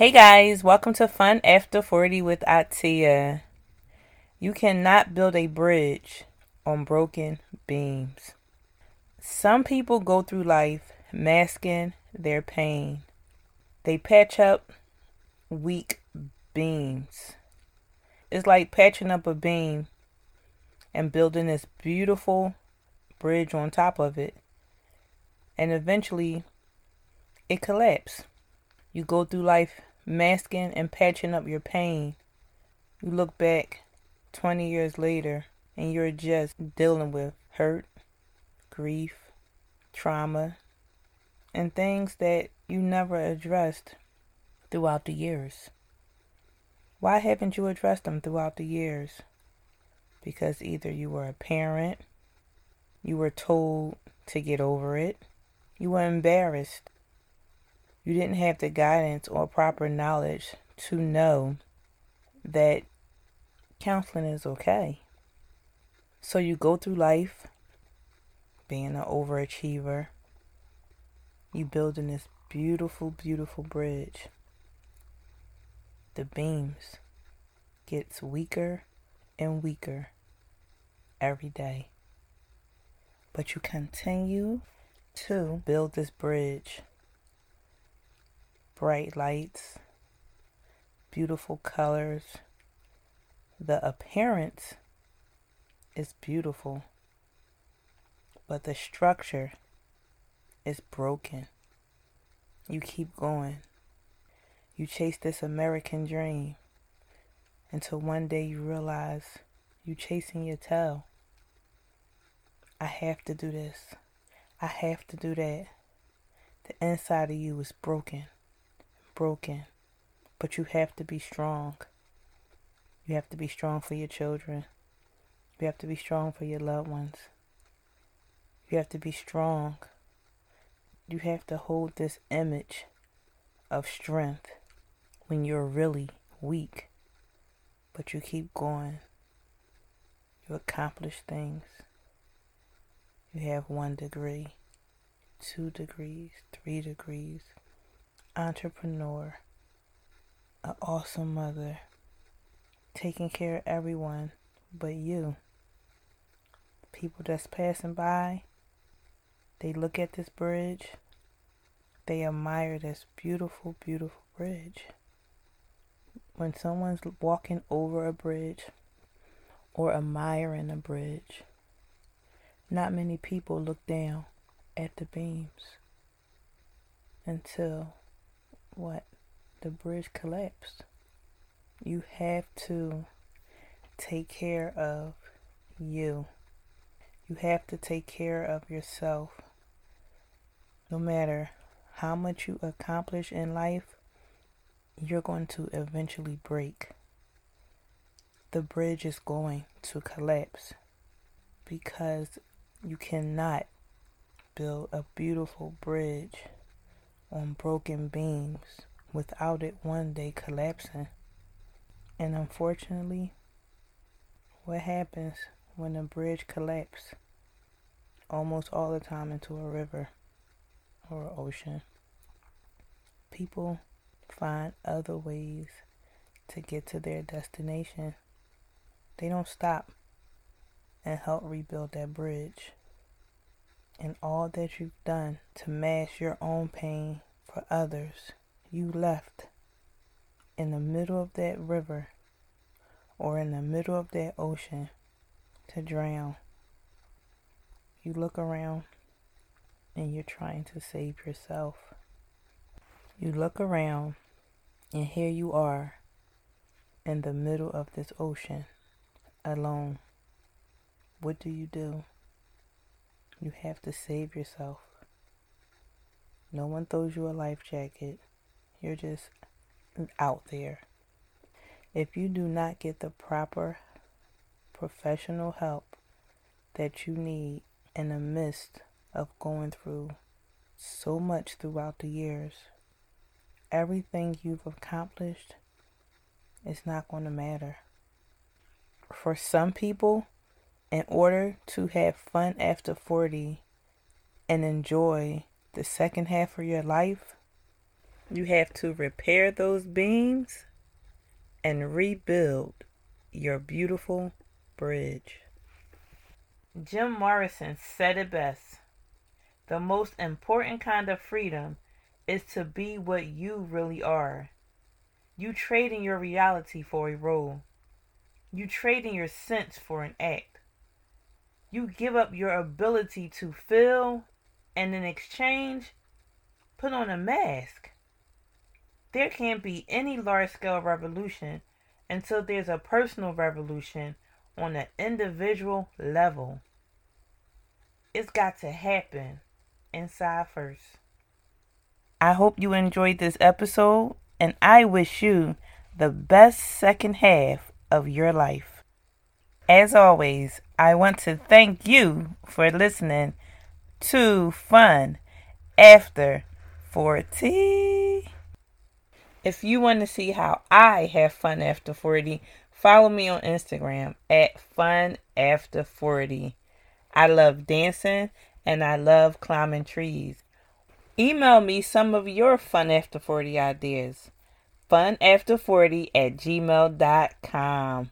Hey guys, welcome to Fun After 40 with Atia. You cannot build a bridge on broken beams. Some people go through life masking their pain. They patch up weak beams. It's like patching up a beam and building this beautiful bridge on top of it. And eventually it collapses. You go through life masking and patching up your pain. You look back 20 years later and you're just dealing with hurt, grief, trauma, and things that you never addressed throughout the years. Why haven't you addressed them throughout the years? Because either you were a parent, you were told to get over it, you were embarrassed you didn't have the guidance or proper knowledge to know that counseling is okay. So you go through life being an overachiever. You building this beautiful, beautiful bridge. The beams gets weaker and weaker every day. But you continue to build this bridge bright lights, beautiful colors. The appearance is beautiful, but the structure is broken. You keep going. You chase this American dream until one day you realize you're chasing your tail. I have to do this. I have to do that. The inside of you is broken broken, but you have to be strong. You have to be strong for your children. You have to be strong for your loved ones. You have to be strong. You have to hold this image of strength when you're really weak. But you keep going. You accomplish things. You have one degree, two degrees, three degrees, entrepreneur, an awesome mother, taking care of everyone but you. People that's passing by, they look at this bridge, they admire this beautiful, beautiful bridge. When someone's walking over a bridge or admiring a bridge, not many people look down at the beams until what? The bridge collapsed. You have to take care of you. You have to take care of yourself. No matter how much you accomplish in life, you're going to eventually break. The bridge is going to collapse because you cannot build a beautiful bridge on broken beams without it one day collapsing. And unfortunately, what happens when a bridge collapses? Almost all the time into a river or ocean. People find other ways to get to their destination. They don't stop and help rebuild that bridge and all that you've done to mask your own pain for others, you left in the middle of that river or in the middle of that ocean to drown. You look around and you're trying to save yourself. You look around and here you are in the middle of this ocean alone. What do you do? You have to save yourself. No one throws you a life jacket. You're just out there. If you do not get the proper professional help that you need in the midst of going through so much throughout the years, everything you've accomplished is not going to matter. For some people, in order to have fun after 40 and enjoy the second half of your life, You have to repair those beams and rebuild your beautiful bridge. Jim Morrison said it best. The most important kind of freedom is to be what you really are. You trading your reality for a role. You trading your sense for an act. You give up your ability to feel and in exchange put on a mask. There can't be any large scale revolution until there's a personal revolution on an individual level. It's got to happen inside first. I hope you enjoyed this episode, and I wish you the best second half of your life. As always, I want to thank you for listening to Fun After 40. If you want to see how I have fun after 40, follow me on Instagram at Fun After 40. I love dancing and I love climbing trees. Email me some of your Fun After 40 ideas. Funafter40 at gmail.com.